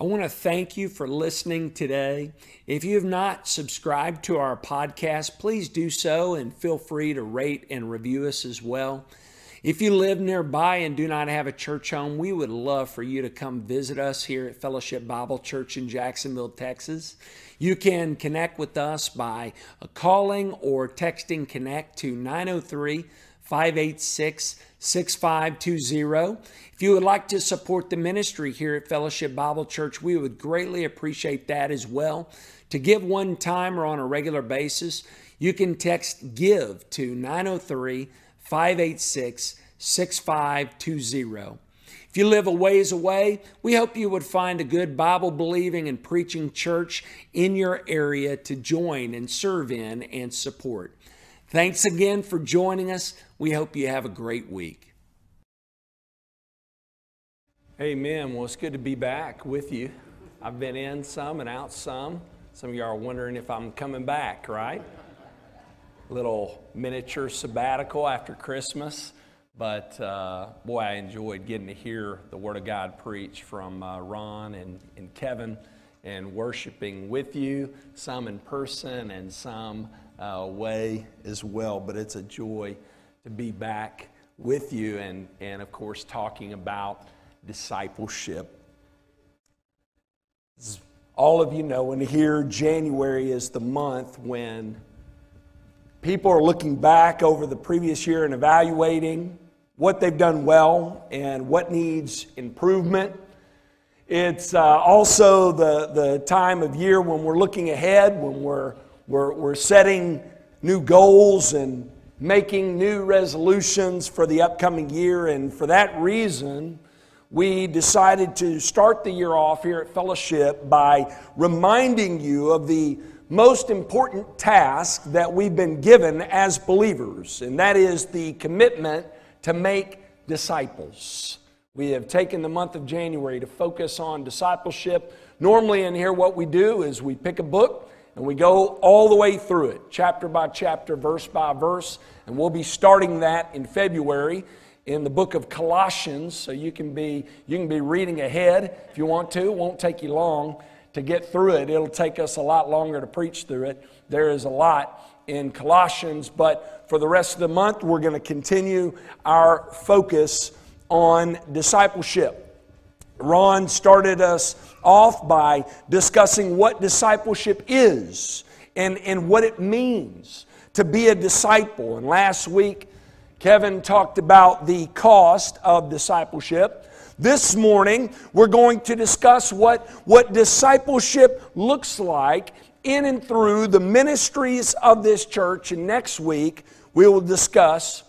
I want to thank you for listening today. If you have not subscribed to our podcast, please do so and feel free to rate and review us as well. If you live nearby and do not have a church home, we would love for you to come visit us here at Fellowship Bible Church in Jacksonville, Texas. You can connect with us by calling or texting connect to 903 586 6520. If you would like to support the ministry here at Fellowship Bible Church, we would greatly appreciate that as well. To give one time or on a regular basis, you can text GIVE to 903 586 6520. If you live a ways away, we hope you would find a good Bible believing and preaching church in your area to join and serve in and support. Thanks again for joining us. We hope you have a great week. Amen. Well, it's good to be back with you. I've been in some and out some. Some of you are wondering if I'm coming back, right? Little miniature sabbatical after Christmas. But uh, boy, I enjoyed getting to hear the Word of God preach from uh, Ron and, and Kevin and worshiping with you, some in person and some uh, way as well. But it's a joy to be back with you and, and of course, talking about discipleship. As all of you know, and here January is the month when people are looking back over the previous year and evaluating what they've done well and what needs improvement. It's uh, also the, the time of year when we're looking ahead, when we're, we're, we're setting new goals and making new resolutions for the upcoming year. And for that reason, we decided to start the year off here at Fellowship by reminding you of the most important task that we've been given as believers, and that is the commitment to make disciples. We have taken the month of January to focus on discipleship. Normally, in here, what we do is we pick a book and we go all the way through it, chapter by chapter, verse by verse, and we'll be starting that in February in the book of Colossians. So you can be you can be reading ahead if you want to. It won't take you long to get through it. It'll take us a lot longer to preach through it. There is a lot in Colossians, but for the rest of the month, we're going to continue our focus on discipleship. Ron started us off by discussing what discipleship is and, and what it means to be a disciple. And last week, Kevin talked about the cost of discipleship. This morning, we're going to discuss what, what discipleship looks like in and through the ministries of this church. And next week, we will discuss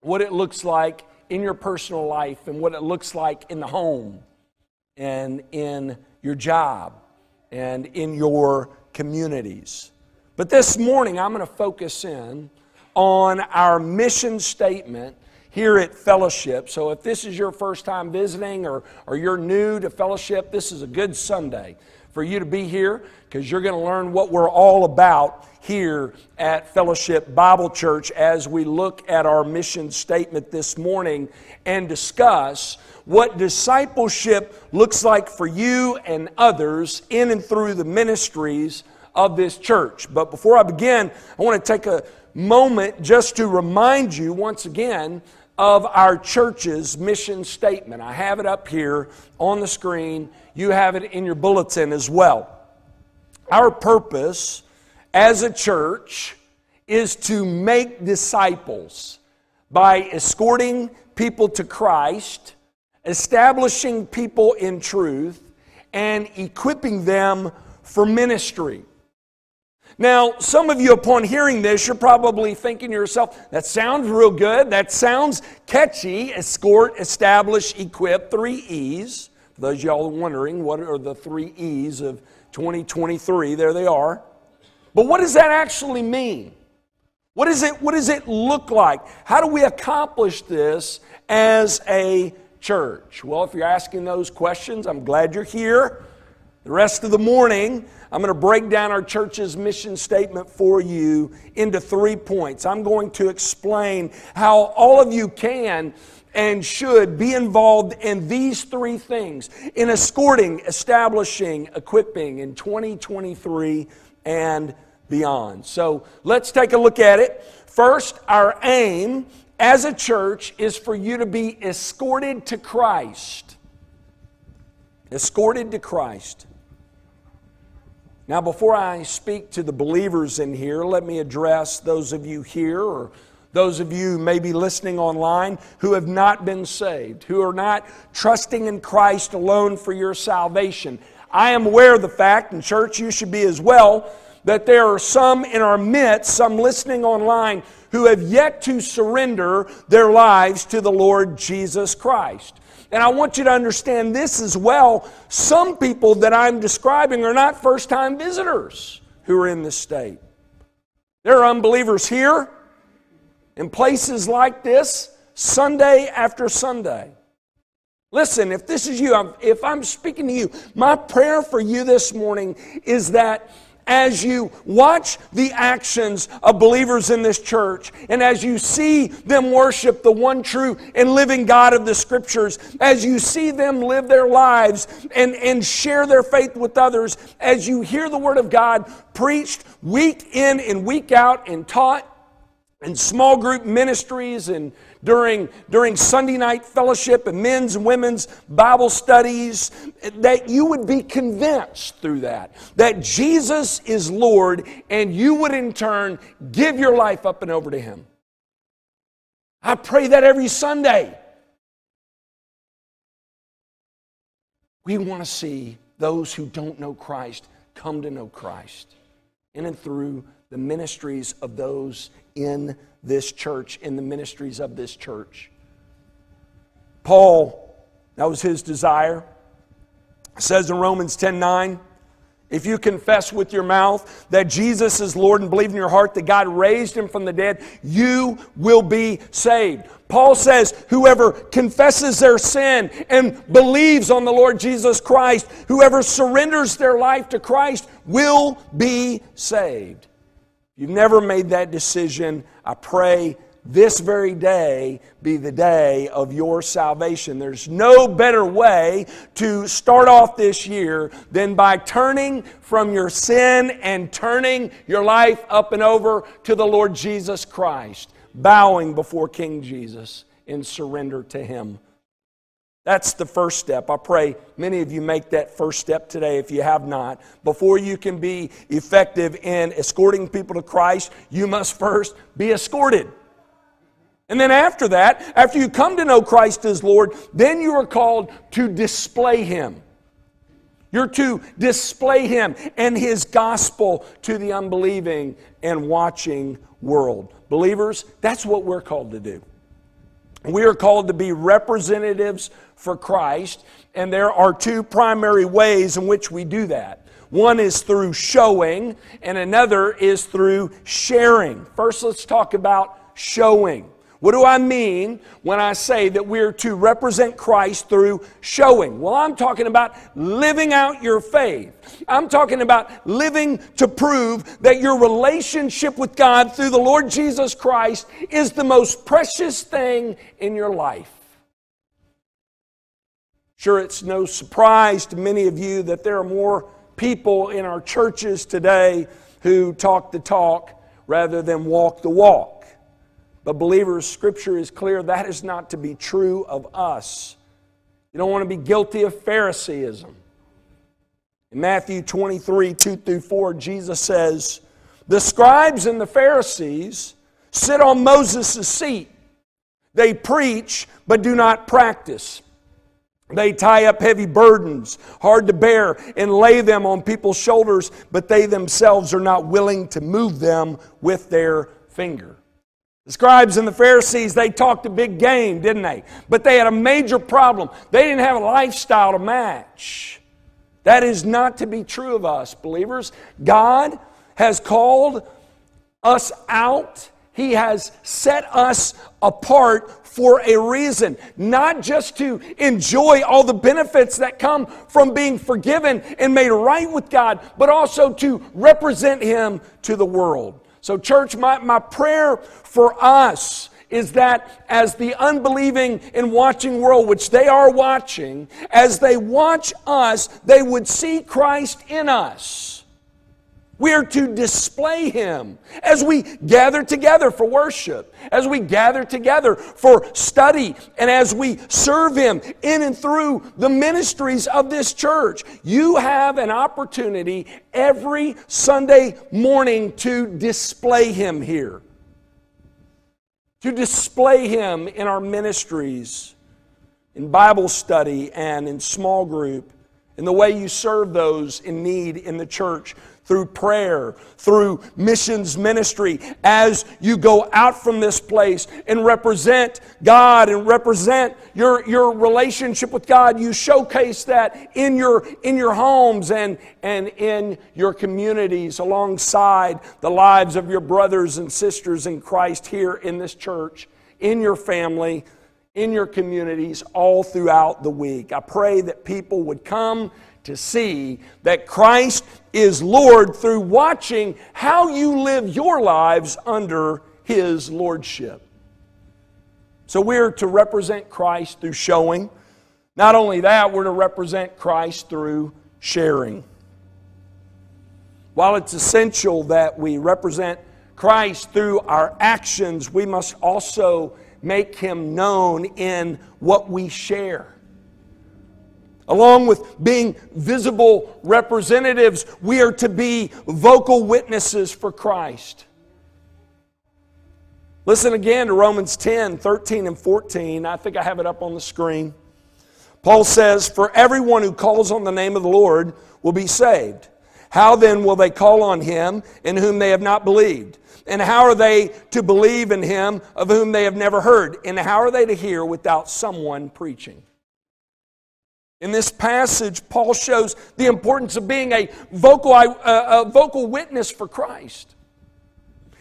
what it looks like in your personal life and what it looks like in the home and in your job and in your communities. But this morning, I'm going to focus in on our mission statement here at Fellowship. So if this is your first time visiting or, or you're new to Fellowship, this is a good Sunday for you to be here because you're going to learn what we're all about here at Fellowship Bible Church as we look at our mission statement this morning and discuss what discipleship looks like for you and others in and through the ministries of this church. But before I begin, I want to take a moment just to remind you once again of our church's mission statement. I have it up here on the screen. You have it in your bulletin as well. Our purpose as a church is to make disciples by escorting people to Christ, establishing people in truth, and equipping them for ministry. Now, some of you, upon hearing this, you're probably thinking to yourself, that sounds real good. That sounds catchy. Escort, establish, equip, three E's. For those y'all wondering, what are the three E's of 2023? There they are. But what does that actually mean? What, is it, what does it look like? How do we accomplish this as a church? Well, if you're asking those questions, I'm glad you're here. The rest of the morning, I'm going to break down our church's mission statement for you into three points. I'm going to explain how all of you can and should be involved in these three things in escorting, establishing, equipping in 2023 and beyond. So let's take a look at it. First, our aim as a church is for you to be escorted to Christ. Escorted to Christ. Now, before I speak to the believers in here, let me address those of you here or those of you maybe listening online who have not been saved, who are not trusting in Christ alone for your salvation. I am aware of the fact, and church, you should be as well, that there are some in our midst, some listening online, who have yet to surrender their lives to the Lord Jesus Christ. And I want you to understand this as well. Some people that I'm describing are not first time visitors who are in this state. There are unbelievers here in places like this, Sunday after Sunday. Listen, if this is you, if I'm speaking to you, my prayer for you this morning is that as you watch the actions of believers in this church, and as you see them worship the one true and living God of the Scriptures, as you see them live their lives and, and share their faith with others, as you hear the Word of God preached week in and week out and taught in small group ministries and during, during Sunday night fellowship and men's and women's Bible studies, that you would be convinced through that, that Jesus is Lord, and you would in turn give your life up and over to Him. I pray that every Sunday. We want to see those who don't know Christ come to know Christ in and through the ministries of those in this church, in the ministries of this church. Paul, that was his desire. says in Romans 10 9, if you confess with your mouth that Jesus is Lord and believe in your heart that God raised him from the dead, you will be saved. Paul says, whoever confesses their sin and believes on the Lord Jesus Christ, whoever surrenders their life to Christ, will be saved. If you've never made that decision, I pray this very day be the day of your salvation. There's no better way to start off this year than by turning from your sin and turning your life up and over to the Lord Jesus Christ, bowing before King Jesus in surrender to Him. That's the first step. I pray many of you make that first step today if you have not. Before you can be effective in escorting people to Christ, you must first be escorted. And then after that, after you come to know Christ as Lord, then you are called to display Him. You're to display Him and His gospel to the unbelieving and watching world. Believers, that's what we're called to do. We are called to be representatives for Christ, and there are two primary ways in which we do that. One is through showing, and another is through sharing. First, let's talk about showing. What do I mean when I say that we're to represent Christ through showing? Well, I'm talking about living out your faith. I'm talking about living to prove that your relationship with God through the Lord Jesus Christ is the most precious thing in your life. Sure, it's no surprise to many of you that there are more people in our churches today who talk the talk rather than walk the walk. But, believers, Scripture is clear that is not to be true of us. You don't want to be guilty of Phariseeism. In Matthew 23 2 through 4, Jesus says, The scribes and the Pharisees sit on Moses' seat. They preach, but do not practice. They tie up heavy burdens, hard to bear, and lay them on people's shoulders, but they themselves are not willing to move them with their finger. The scribes and the Pharisees, they talked a big game, didn't they? But they had a major problem. They didn't have a lifestyle to match. That is not to be true of us, believers. God has called us out, He has set us apart for a reason, not just to enjoy all the benefits that come from being forgiven and made right with God, but also to represent Him to the world. So, church, my, my prayer for us is that as the unbelieving and watching world, which they are watching, as they watch us, they would see Christ in us. We are to display Him as we gather together for worship, as we gather together for study, and as we serve Him in and through the ministries of this church. You have an opportunity every Sunday morning to display Him here, to display Him in our ministries, in Bible study, and in small group, in the way you serve those in need in the church through prayer, through missions ministry, as you go out from this place and represent God and represent your, your relationship with God, you showcase that in your, in your homes and, and in your communities alongside the lives of your brothers and sisters in Christ here in this church, in your family, in your communities, all throughout the week. I pray that people would come to see that Christ is Lord through watching how you live your lives under His Lordship. So we're to represent Christ through showing. Not only that, we're to represent Christ through sharing. While it's essential that we represent Christ through our actions, we must also make Him known in what we share. Along with being visible representatives, we are to be vocal witnesses for Christ. Listen again to Romans 10 13 and 14. I think I have it up on the screen. Paul says, For everyone who calls on the name of the Lord will be saved. How then will they call on him in whom they have not believed? And how are they to believe in him of whom they have never heard? And how are they to hear without someone preaching? In this passage, Paul shows the importance of being a vocal, uh, a vocal witness for Christ.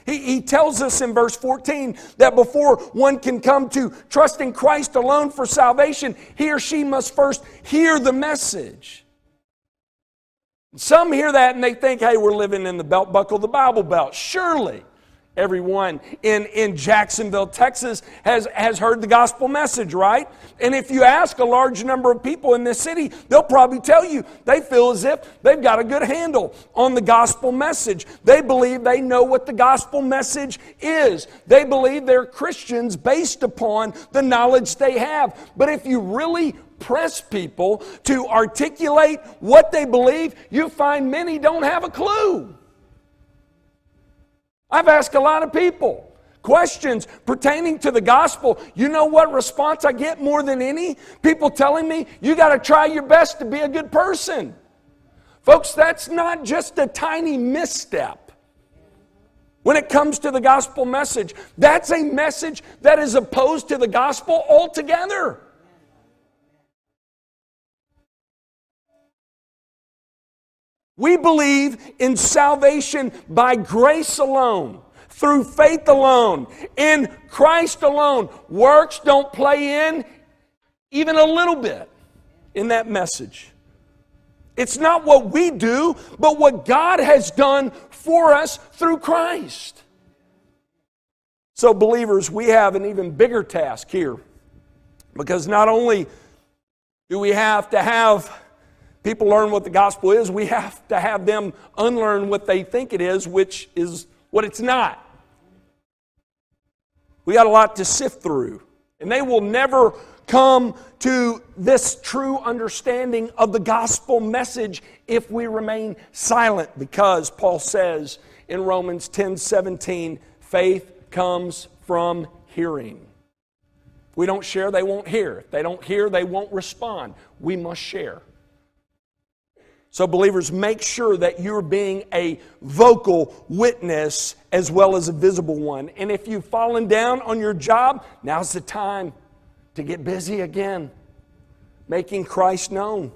He, he tells us in verse 14 that before one can come to trusting Christ alone for salvation, he or she must first hear the message. Some hear that and they think, hey, we're living in the belt buckle, the Bible belt. Surely everyone in, in Jacksonville, Texas, has, has heard the gospel message, right? And if you ask a large number of people in this city, they'll probably tell you they feel as if they've got a good handle on the gospel message. They believe they know what the gospel message is. They believe they're Christians based upon the knowledge they have. But if you really press people to articulate what they believe, you find many don't have a clue. I've asked a lot of people questions pertaining to the gospel. You know what response I get more than any? People telling me, you got to try your best to be a good person. Folks, that's not just a tiny misstep. When it comes to the gospel message, that's a message that is opposed to the gospel altogether. We believe in salvation by grace alone, through faith alone, in Christ alone. Works don't play in even a little bit in that message. It's not what we do, but what God has done for us through Christ. So, believers, we have an even bigger task here because not only do we have to have people learn what the gospel is, we have to have them unlearn what they think it is, which is what it's not. We got a lot to sift through. And they will never come to this true understanding of the gospel message if we remain silent, because Paul says in Romans 10 17, faith comes from hearing. If we don't share, they won't hear. If they don't hear, they won't respond. We must share. So, believers, make sure that you're being a vocal witness as well as a visible one. And if you've fallen down on your job, now's the time to get busy again, making Christ known.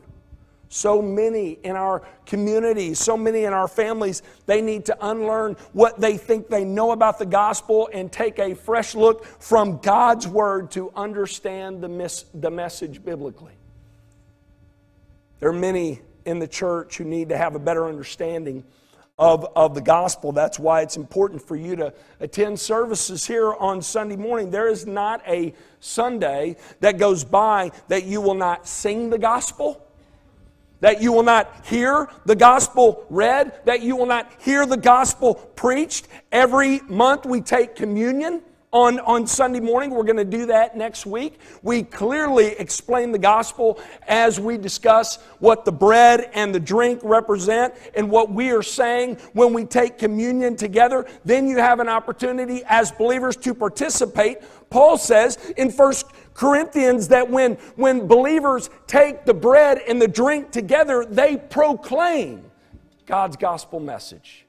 So many in our communities, so many in our families, they need to unlearn what they think they know about the gospel and take a fresh look from God's word to understand the, mis- the message biblically. There are many in the church who need to have a better understanding of, of the gospel. That's why it's important for you to attend services here on Sunday morning. There is not a Sunday that goes by that you will not sing the gospel, that you will not hear the gospel read, that you will not hear the gospel preached. Every month we take communion on, on Sunday morning. We're going to do that next week. We clearly explain the gospel as we discuss what the bread and the drink represent and what we are saying when we take communion together. Then you have an opportunity as believers to participate. Paul says in 1 Corinthians that when, when believers take the bread and the drink together, they proclaim God's gospel message.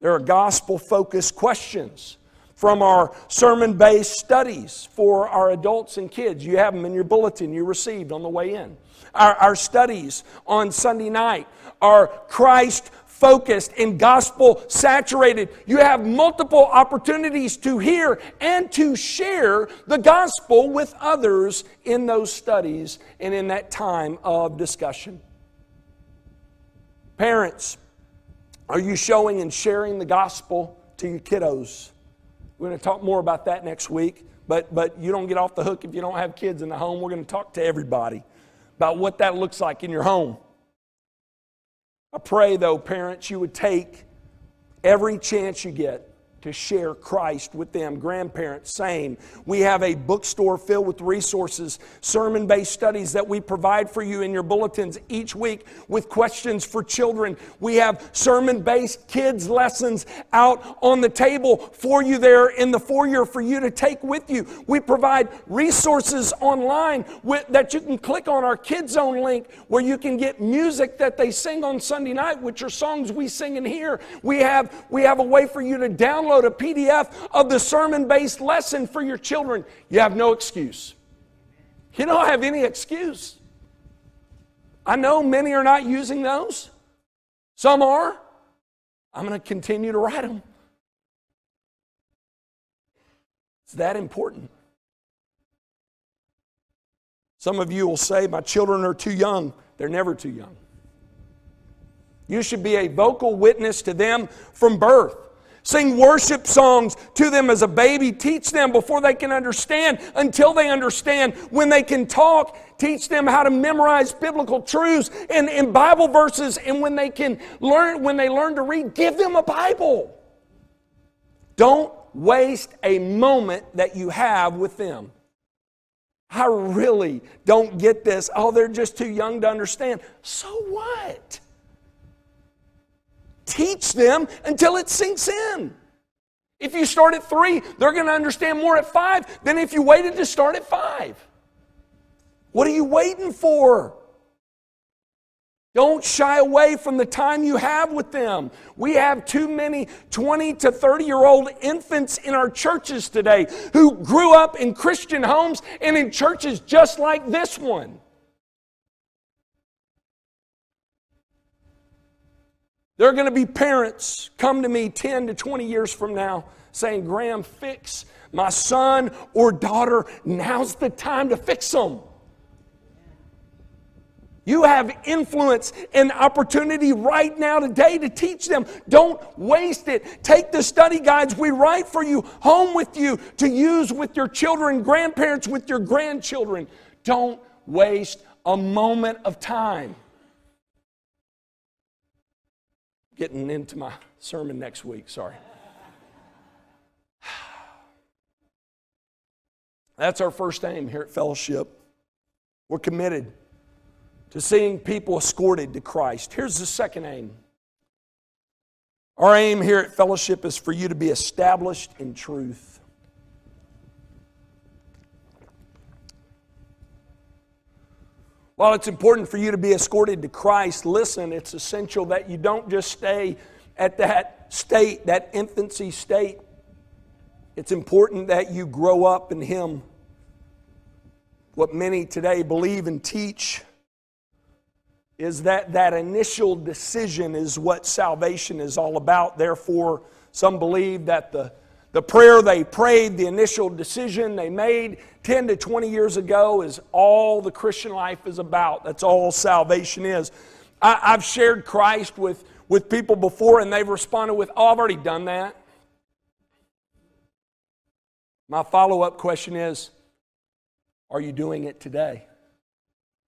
There are gospel focused questions from our sermon based studies for our adults and kids. You have them in your bulletin you received on the way in. Our, our studies on Sunday night are Christ focused and gospel saturated. You have multiple opportunities to hear and to share the gospel with others in those studies and in that time of discussion. Parents, are you showing and sharing the gospel to your kiddos? We're going to talk more about that next week, but, but you don't get off the hook if you don't have kids in the home. We're going to talk to everybody about what that looks like in your home. I pray, though, parents, you would take every chance you get to share Christ with them. Grandparents, same. We have a bookstore filled with resources, sermon based studies that we provide for you in your bulletins each week with questions for children. We have sermon based kids' lessons out on the table for you there in the foyer for you to take with you. We provide resources online with, that you can click on our Kids Zone link where you can get music that they sing on Sunday night, which are songs we sing in here. We have, we have a way for you to download download a PDF of the sermon based lesson for your children, you have no excuse. You don't have any excuse. I know many are not using those, some are. I'm going to continue to write them. It's that important. Some of you will say, My children are too young. They're never too young. You should be a vocal witness to them from birth. Sing worship songs to them as a baby. Teach them before they can understand, until they understand. When they can talk, teach them how to memorize biblical truths and, and Bible verses. And when they can learn, when they learn to read, give them a Bible. Don't waste a moment that you have with them. I really don't get this. Oh, they're just too young to understand. So what? Teach them until it sinks in. If you start at three, they're going to understand more at five than if you waited to start at five. What are you waiting for? Don't shy away from the time you have with them. We have too many 20 to 30 year old infants in our churches today who grew up in Christian homes and in churches just like this one. There are going to be parents come to me 10 to 20 years from now saying, Graham, fix my son or daughter. Now's the time to fix them. You have influence and opportunity right now today to teach them. Don't waste it. Take the study guides we write for you home with you to use with your children, grandparents, with your grandchildren. Don't waste a moment of time. Getting into my sermon next week, sorry. That's our first aim here at Fellowship. We're committed to seeing people escorted to Christ. Here's the second aim. Our aim here at Fellowship is for you to be established in truth. While it's important for you to be escorted to Christ, listen, it's essential that you don't just stay at that state, that infancy state. It's important that you grow up in Him. What many today believe and teach is that that initial decision is what salvation is all about. Therefore, some believe that the the prayer they prayed, the initial decision they made 10 to 20 years ago is all the Christian life is about. That's all salvation is. I, have shared Christ with, with people before and they've responded with, Oh, I've already done that. My follow up question is Are you doing it today?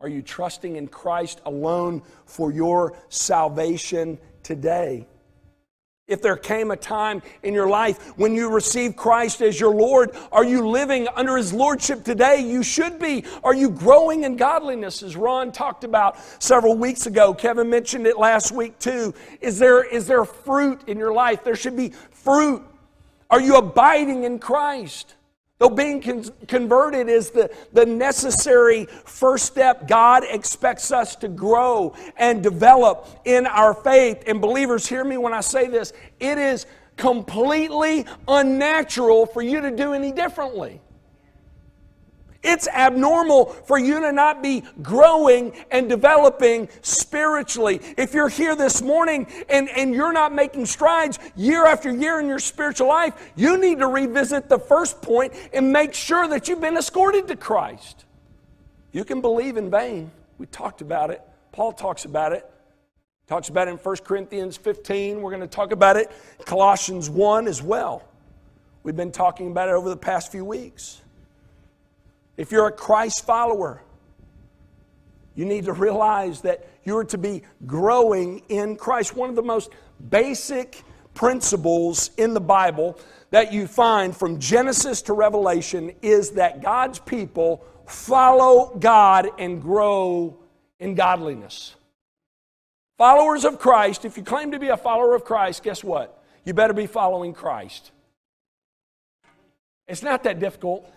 Are you trusting in Christ alone for your salvation today? If there came a time in your life when you received Christ as your Lord, are you living under His Lordship today? You should be. Are you growing in godliness, as Ron talked about several weeks ago? Kevin mentioned it last week too. Is there, is there fruit in your life? There should be fruit. Are you abiding in Christ? Though being con- converted is the, the necessary first step, God expects us to grow and develop in our faith. And believers, hear me when I say this it is completely unnatural for you to do any differently. It's abnormal for you to not be growing and developing spiritually. If you're here this morning and, and you're not making strides year after year in your spiritual life, you need to revisit the first point and make sure that you've been escorted to Christ. You can believe in vain. We talked about it. Paul talks about it. Talks about it in 1 Corinthians 15. We're going to talk about it Colossians 1 as well. We've been talking about it over the past few weeks. If you're a Christ follower, you need to realize that you're to be growing in Christ. One of the most basic principles in the Bible that you find from Genesis to Revelation is that God's people follow God and grow in godliness. Followers of Christ, if you claim to be a follower of Christ, guess what? You better be following Christ. It's not that difficult.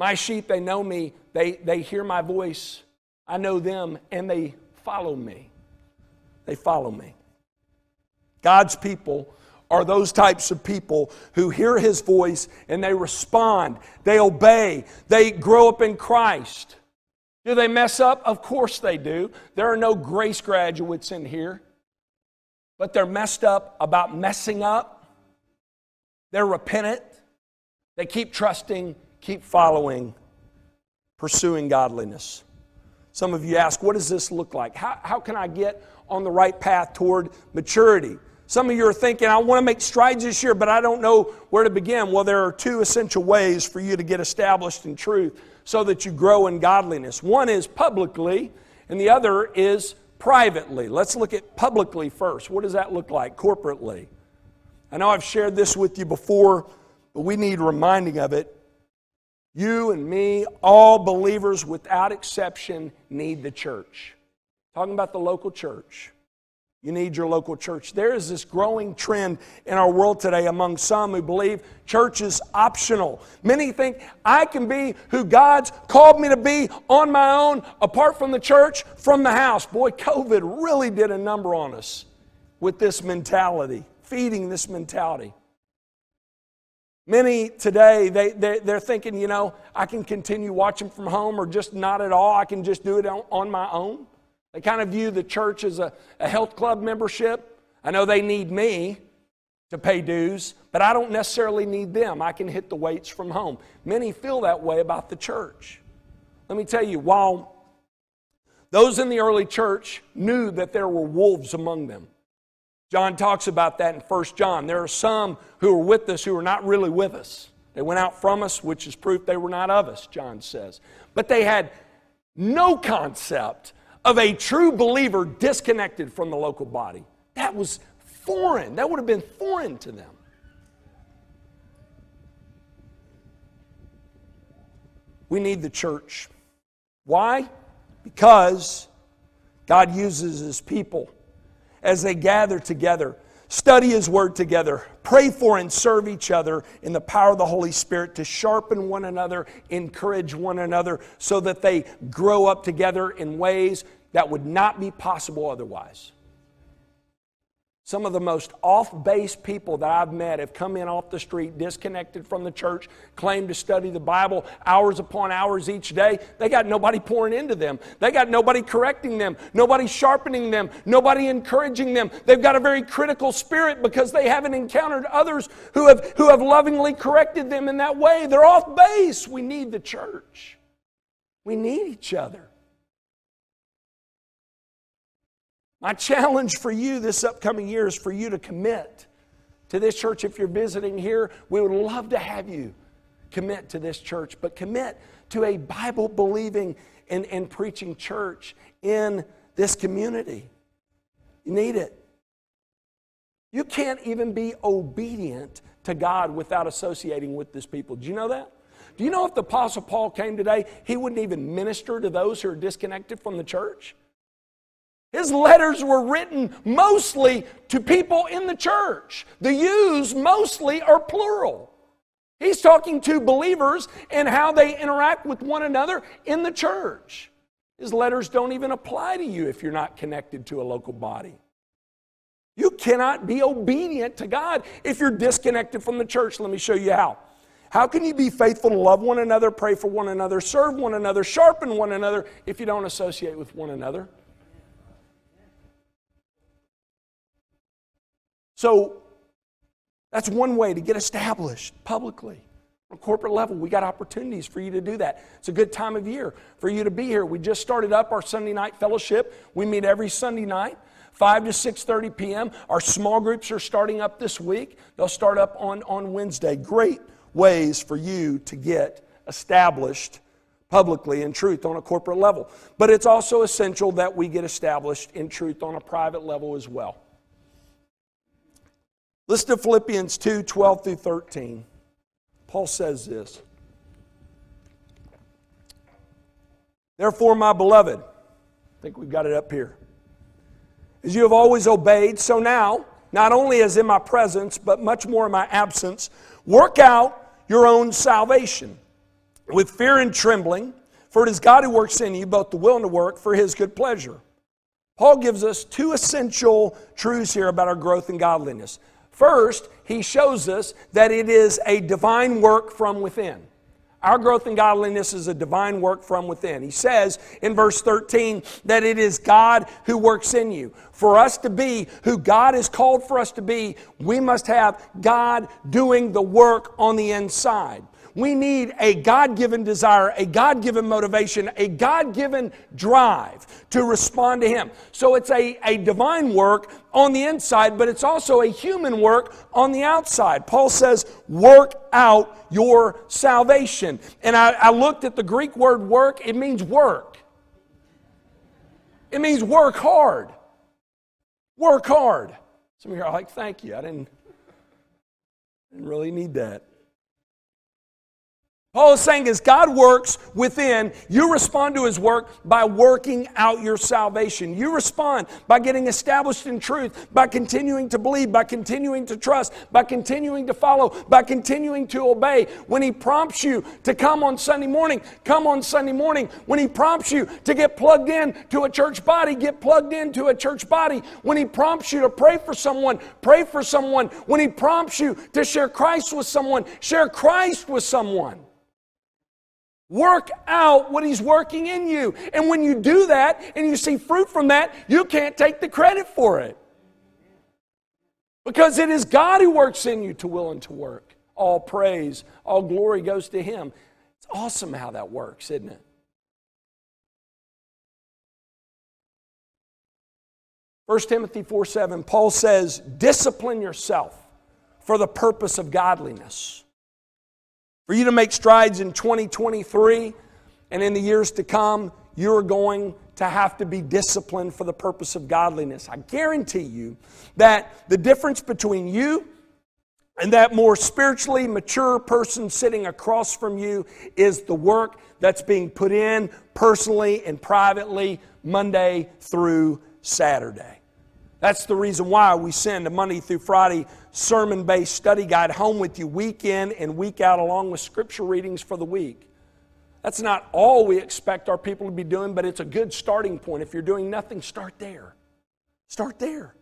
My sheep, they know me, they, they hear my voice, I know them, and they follow me. They follow me. God's people are those types of people who hear his voice and they respond, they obey, they grow up in Christ. Do they mess up? Of course they do. There are no grace graduates in here, but they're messed up about messing up. They're repentant. They keep trusting keep following, pursuing godliness. Some of you ask, what does this look like? How, how can I get on the right path toward maturity? Some of you are thinking, I want to make strides this year, but I don't know where to begin. Well, there are two essential ways for you to get established in truth so that you grow in godliness. One is publicly, and the other is privately. Let's look at publicly first. What does that look like corporately? I know I've shared this with you before, but we need reminding of it. You and me, all believers without exception, need the church. Talking about the local church. You need your local church. There is this growing trend in our world today among some who believe church is optional. Many think I can be who God's called me to be on my own, apart from the church, from the house. Boy, COVID really did a number on us with this mentality, feeding this mentality. Many today, they, they, they're thinking, you know, I can continue watching from home or just not at all. I can just do it on, on my own. They kind of view the church as a, a health club membership. I know they need me to pay dues, but I don't necessarily need them. I can hit the weights from home. Many feel that way about the church. Let me tell you, while those in the early church knew that there were wolves among them, John talks about that in 1 John. There are some who are with us who are not really with us. They went out from us, which is proof they were not of us, John says. But they had no concept of a true believer disconnected from the local body. That was foreign. That would have been foreign to them. We need the church. Why? Because God uses his people as they gather together. Study His Word together. Pray for and serve each other in the power of the Holy Spirit to sharpen one another, encourage one another, so that they grow up together in ways that would not be possible otherwise. Some of the most off base people that I've met have come in off the street, disconnected from the church, claim to study the Bible hours upon hours each day. They got nobody pouring into them. They got nobody correcting them, nobody sharpening them, nobody encouraging them. They've got a very critical spirit because they haven't encountered others who have, who have lovingly corrected them in that way. They're off base. We need the church, we need each other. My challenge for you this upcoming year is for you to commit to this church. If you're visiting here, we would love to have you commit to this church, but commit to a Bible believing and, and preaching church in this community. You need it. You can't even be obedient to God without associating with this people. Do you know that? Do you know if the Apostle Paul came today, he wouldn't even minister to those who are disconnected from the church? His letters were written mostly to people in the church. The yous mostly are plural. He's talking to believers and how they interact with one another in the church. His letters don't even apply to you if you're not connected to a local body. You cannot be obedient to God if you're disconnected from the church. Let me show you how. How can you be faithful to love one another, pray for one another, serve one another, sharpen one another if you don't associate with one another? So that's one way to get established publicly. On a corporate level, we got opportunities for you to do that. It's a good time of year for you to be here. We just started up our Sunday night fellowship. We meet every Sunday night. 5 to 6.30 p.m. Our small groups are starting up this week. They'll start up on, on Wednesday. Great ways for you to get established publicly in truth on a corporate level. But it's also essential that we get established in truth on a private level as well. Listen to Philippians 2 12 through 13. Paul says this Therefore, my beloved, I think we've got it up here. As you have always obeyed, so now, not only as in my presence, but much more in my absence, work out your own salvation with fear and trembling, for it is God who works in you both the will and the work for his good pleasure. Paul gives us two essential truths here about our growth in godliness. First, he shows us that it is a divine work from within. Our growth in godliness is a divine work from within. He says in verse 13 that it is God who works in you. For us to be who God has called for us to be, we must have God doing the work on the inside. We need a God given desire, a God given motivation, a God given drive to respond to Him. So it's a, a divine work on the inside, but it's also a human work on the outside. Paul says, work out your salvation. And I, I looked at the Greek word work, it means work. It means work hard. Work hard. Some of you are like, thank you. I didn't, didn't really need that. Paul is saying as God works within, you respond to his work by working out your salvation. You respond by getting established in truth, by continuing to believe, by continuing to trust, by continuing to follow, by continuing to obey. When he prompts you to come on Sunday morning, come on Sunday morning. When he prompts you to get plugged in to a church body, get plugged into a church body. When he prompts you to pray for someone, pray for someone. When he prompts you to share Christ with someone, share Christ with someone. Work out what He's working in you. And when you do that and you see fruit from that, you can't take the credit for it. Because it is God who works in you to will and to work. All praise, all glory goes to Him. It's awesome how that works, isn't it? 1 Timothy 4 7, Paul says, Discipline yourself for the purpose of godliness. For you to make strides in 2023 and in the years to come, you're going to have to be disciplined for the purpose of godliness. I guarantee you that the difference between you and that more spiritually mature person sitting across from you is the work that's being put in personally and privately Monday through Saturday. That's the reason why we send a Monday through Friday sermon based study guide home with you week in and week out, along with scripture readings for the week. That's not all we expect our people to be doing, but it's a good starting point. If you're doing nothing, start there. Start there.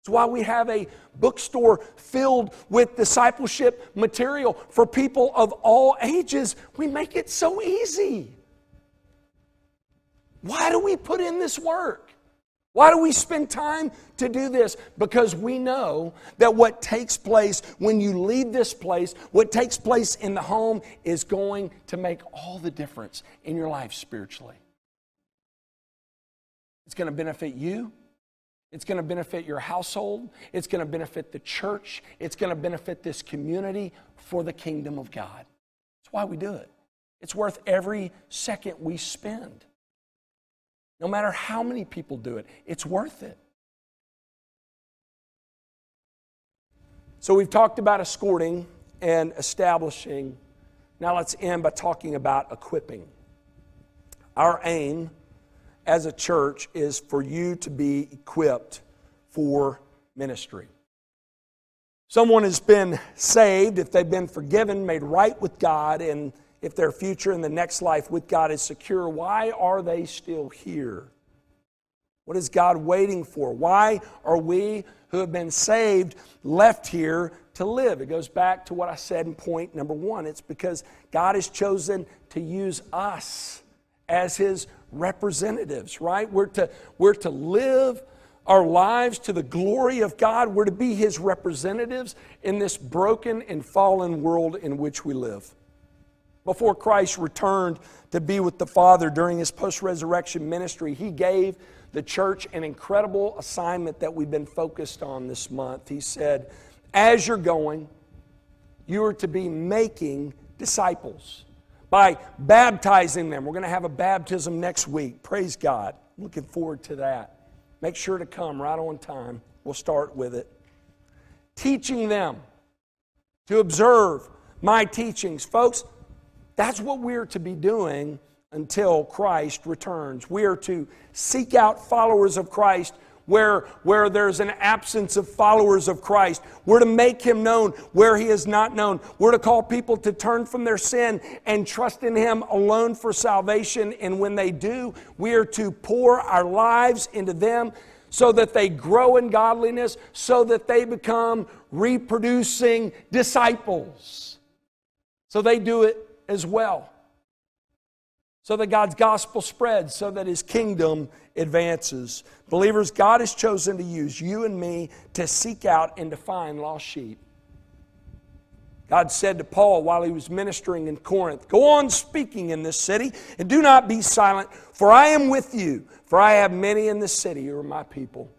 It's why we have a bookstore filled with discipleship material for people of all ages. We make it so easy. Why do we put in this work? Why do we spend time to do this? Because we know that what takes place when you leave this place, what takes place in the home, is going to make all the difference in your life spiritually. It's going to benefit you, It's going to benefit your household. It's going to benefit the church. It's going to benefit this community for the kingdom of God. That's why we do it. It's worth every second we spend. No matter how many people do it, it's worth it. So we've talked about escorting and establishing. Now let's end by talking about equipping. Our aim as a church is for you to be equipped for ministry. Someone has been saved, if they've been forgiven, made right with God, and if their future in the next life with God is secure, why are they still here? What is God waiting for? Why are we who have been saved left here to live? It goes back to what I said in point number one. It's because God has chosen to use us as His representatives, right? We're to, we're to live our lives to the glory of God. We're to be His representatives in this broken and fallen world in which we live before Christ returned to be with the Father during his post resurrection ministry, he gave the church an incredible assignment that we've been focused on this month. He said, As you're going, you are to be making disciples by baptizing them. We're going to have a baptism next week. Praise God. Looking forward to that. Make sure to come right on time. We'll start with it. Teaching them to observe my teachings. Folks, that's what we're to be doing until Christ returns. We are to seek out followers of Christ where, where there's an absence of followers of Christ. We're to make him known where he is not known. We're to call people to turn from their sin and trust in him alone for salvation. And when they do, we are to pour our lives into them so that they grow in godliness, so that they become reproducing disciples. So they do it as well. So that God's gospel spreads, so that his kingdom advances. Believers, God has chosen to use you and me to seek out and to find lost sheep. God said to Paul while he was ministering in Corinth, Go on speaking in this city, and do not be silent, for I am with you, for I have many in this city who are my people.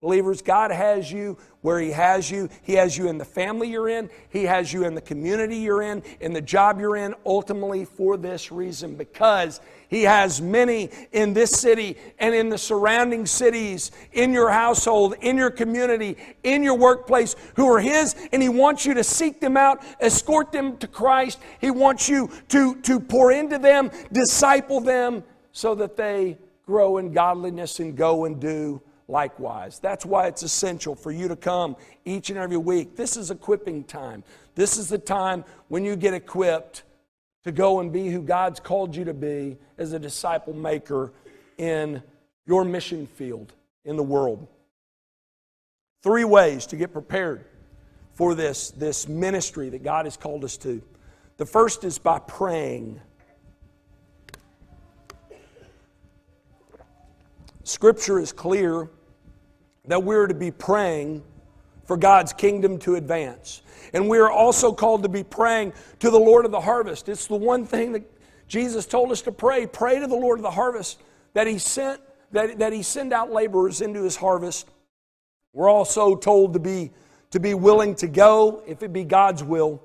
Believers, God has you where He has you. He has you in the family you're in, He has you in the community you're in, in the job you're in, ultimately for this reason because He has many in this city and in the surrounding cities, in your household, in your community, in your workplace who are His, and He wants you to seek them out, escort them to Christ. He wants you to, to pour into them, disciple them so that they grow in godliness and go and do likewise. That's why it's essential for you to come each and every week. This is equipping time. This is the time when you get equipped to go and be who God's called you to be as a disciple maker in your mission field in the world. Three ways to get prepared for this, this ministry that God has called us to. The first is by praying. Scripture is clear that we're to be praying for God's kingdom to advance. And we are also called to be praying to the Lord of the harvest. It's the one thing that Jesus told us to pray. Pray to the Lord of the harvest that He sent, that, that He send out laborers into His harvest. We're also told to be, to be willing to go, if it be God's will,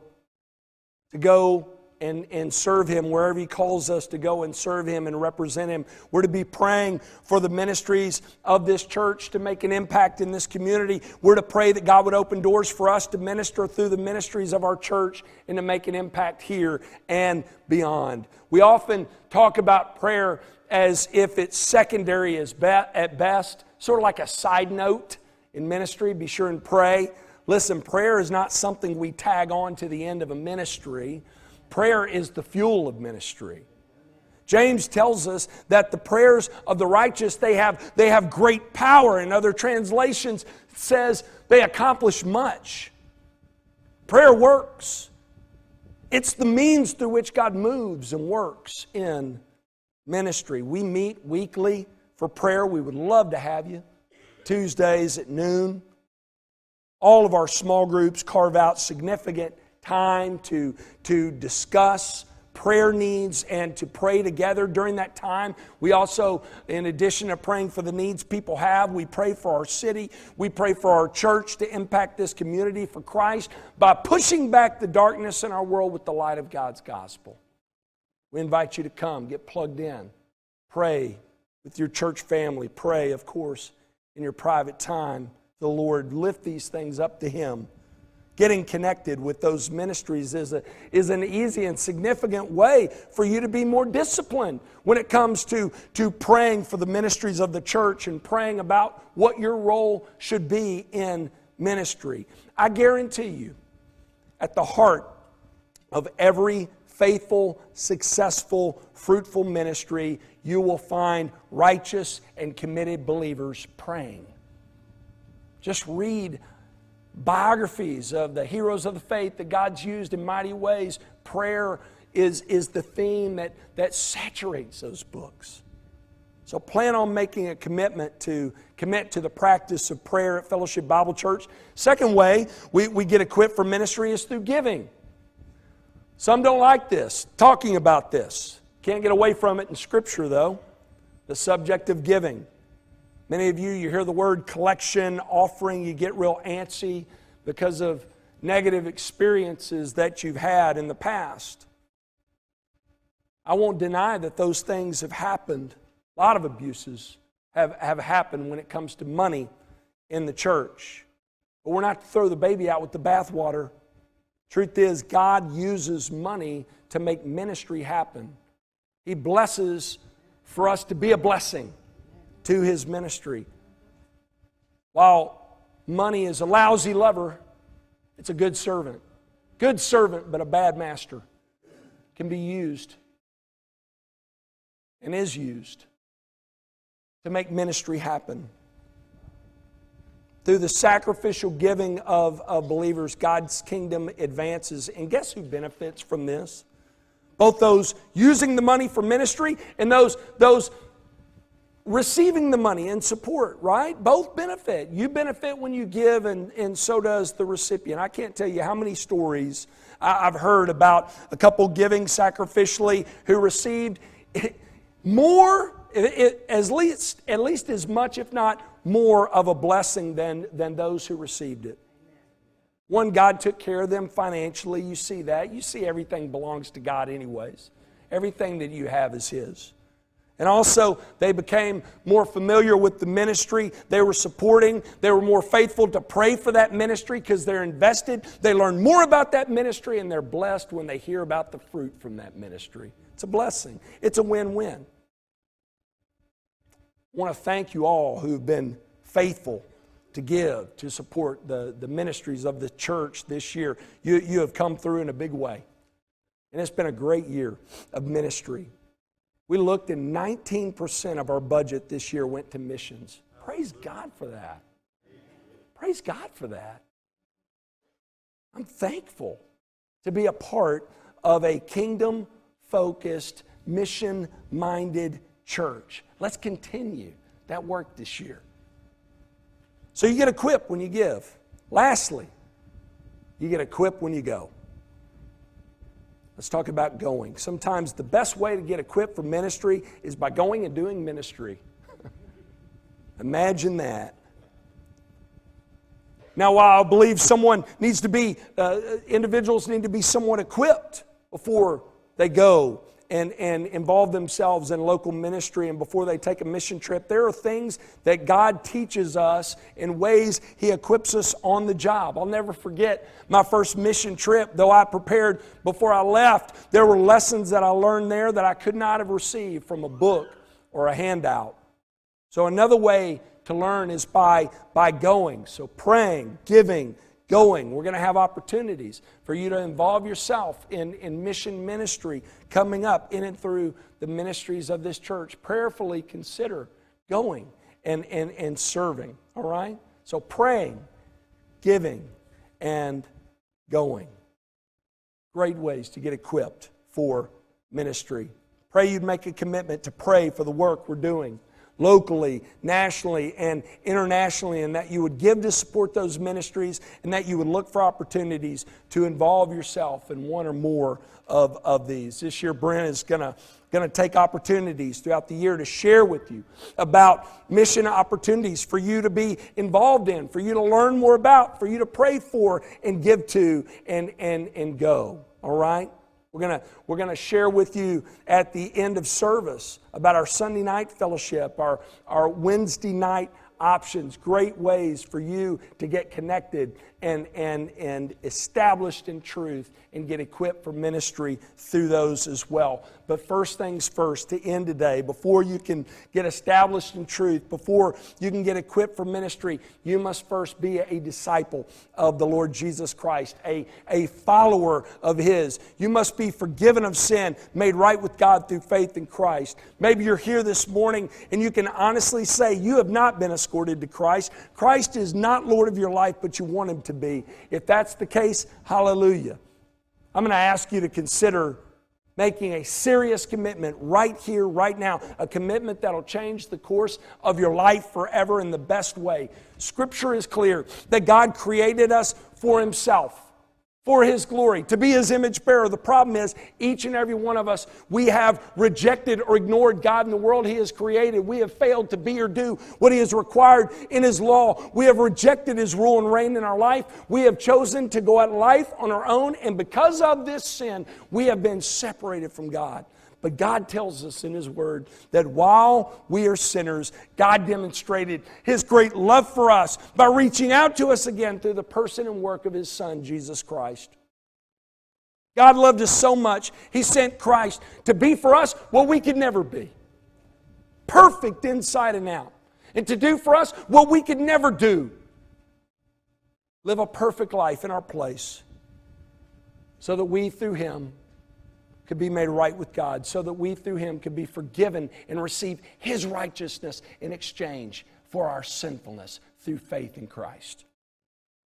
to go and, and serve Him wherever He calls us to go and serve Him and represent Him. We're to be praying for the ministries of this church to make an impact in this community. We're to pray that God would open doors for us to minister through the ministries of our church and to make an impact here and beyond. We often talk about prayer as if it's secondary at best, sort of like a side note in ministry. Be sure and pray. Listen, prayer is not something we tag on to the end of a ministry. Prayer is the fuel of ministry. James tells us that the prayers of the righteous they have they have great power in other translations says they accomplish much. Prayer works. It's the means through which God moves and works in ministry. We meet weekly for prayer. We would love to have you. Tuesdays at noon. All of our small groups carve out significant time to, to discuss prayer needs and to pray together during that time. We also, in addition to praying for the needs people have, we pray for our city. We pray for our church to impact this community for Christ by pushing back the darkness in our world with the light of God's gospel. We invite you to come, get plugged in, pray with your church family, pray, of course, in your private time. The Lord, lift these things up to Him Getting connected with those ministries is, a, is an easy and significant way for you to be more disciplined when it comes to, to praying for the ministries of the church and praying about what your role should be in ministry. I guarantee you, at the heart of every faithful, successful, fruitful ministry, you will find righteous and committed believers praying. Just read biographies of the heroes of the faith that God's used in mighty ways. Prayer is, is the theme that, that saturates those books. So plan on making a commitment to commit to the practice of prayer at Fellowship Bible Church. Second way we, we get equipped for ministry is through giving. Some don't like this, talking about this. Can't get away from it in Scripture, though. The subject of giving. Many of you, you hear the word collection, offering, you get real antsy because of negative experiences that you've had in the past. I won't deny that those things have happened. A lot of abuses have, have happened when it comes to money in the church. But we're not to throw the baby out with the bathwater. Truth is, God uses money to make ministry happen. He blesses for us to be a blessing to his ministry. While money is a lousy lover, it's a good servant. Good servant, but a bad master can be used and is used to make ministry happen. Through the sacrificial giving of, of believers, God's kingdom advances. And guess who benefits from this? Both those using the money for ministry and those, those receiving the money and support, right? Both benefit. You benefit when you give, and, and so does the recipient. I can't tell you how many stories I've heard about a couple giving sacrificially who received more, at least, at least as much, if not more, of a blessing than, than those who received it. One, God took care of them financially. You see that. You see everything belongs to God, anyways. Everything that you have is His. And also, they became more familiar with the ministry they were supporting. They were more faithful to pray for that ministry because they're invested. They learn more about that ministry and they're blessed when they hear about the fruit from that ministry. It's a blessing, it's a win win. I want to thank you all who've been faithful to give, to support the, the ministries of the church this year. You, you have come through in a big way. And it's been a great year of ministry. We looked and 19% of our budget this year went to missions. Praise God for that. Praise God for that. I'm thankful to be a part of a kingdom focused, mission minded church. Let's continue that work this year. So you get equipped when you give. Lastly, you get equipped when you go. Let's talk about going. Sometimes the best way to get equipped for ministry is by going and doing ministry. Imagine that. Now, while I believe someone needs to be, uh, individuals need to be somewhat equipped before they go and, and involve themselves in local ministry and before they take a mission trip. There are things that God teaches us in ways He equips us on the job. I'll never forget my first mission trip, though I prepared before I left. There were lessons that I learned there that I could not have received from a book or a handout. So, another way to learn is by, by going. So, praying, giving, going. We're going to have opportunities for you to involve yourself in, in mission ministry coming up in and through the ministries of this church. Prayerfully consider going and, and, and serving. All right? So praying, giving, and going. Great ways to get equipped for ministry. Pray you'd make a commitment to pray for the work we're doing locally, nationally, and internationally, and that you would give to support those ministries and that you would look for opportunities to involve yourself in one or more of, of these. This year, Brent is going to going to take opportunities throughout the year to share with you about mission opportunities for you to be involved in, for you to learn more about, for you to pray for and give to and, and, and go. All right? We're going to we're to share with you at the end of service about our Sunday night fellowship, our, our Wednesday night options, great ways for you to get connected and, and, and established in truth and get equipped for ministry through those as well. But first things first, to end today, before you can get established in truth, before you can get equipped for ministry, you must first be a disciple of the Lord Jesus Christ, a, a follower of His. You must be forgiven of sin, made right with God through faith in Christ. Maybe you're here this morning and you can honestly say you have not been escorted to Christ. Christ is not Lord of your life, but you want Him to be. If that's the case, hallelujah. I'm going to ask you to consider making a serious commitment right here, right now, a commitment that'll change the course of your life forever in the best way. Scripture is clear that God created us for Himself for His glory, to be His image bearer. The problem is, each and every one of us, we have rejected or ignored God and the world He has created. We have failed to be or do what He has required in His law. We have rejected His rule and reign in our life. We have chosen to go at life on our own, and because of this sin, we have been separated from God. But God tells us in His Word that while we are sinners, God demonstrated His great love for us by reaching out to us again through the person and work of His Son, Jesus Christ. God loved us so much, He sent Christ to be for us what we could never be. Perfect inside and out, and to do for us what we could never do. Live a perfect life in our place so that we, through Him, could be made right with God, so that we through him could be forgiven and receive his righteousness in exchange for our sinfulness through faith in Christ.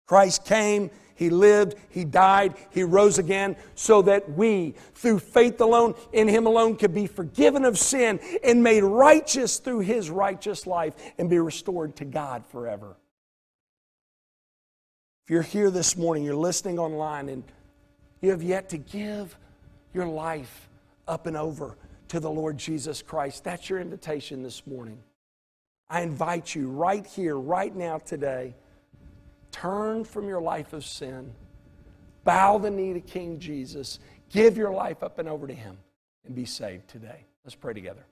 Christ came, he lived, he died, he rose again, so that we, through faith alone, in him alone, could be forgiven of sin and made righteous through his righteous life and be restored to God forever. If you're here this morning, you're listening online, and you have yet to give your life up and over to the Lord Jesus Christ. That's your invitation this morning. I invite you right here, right now, today, turn from your life of sin, bow the knee to King Jesus, give your life up and over to Him, and be saved today. Let's pray together.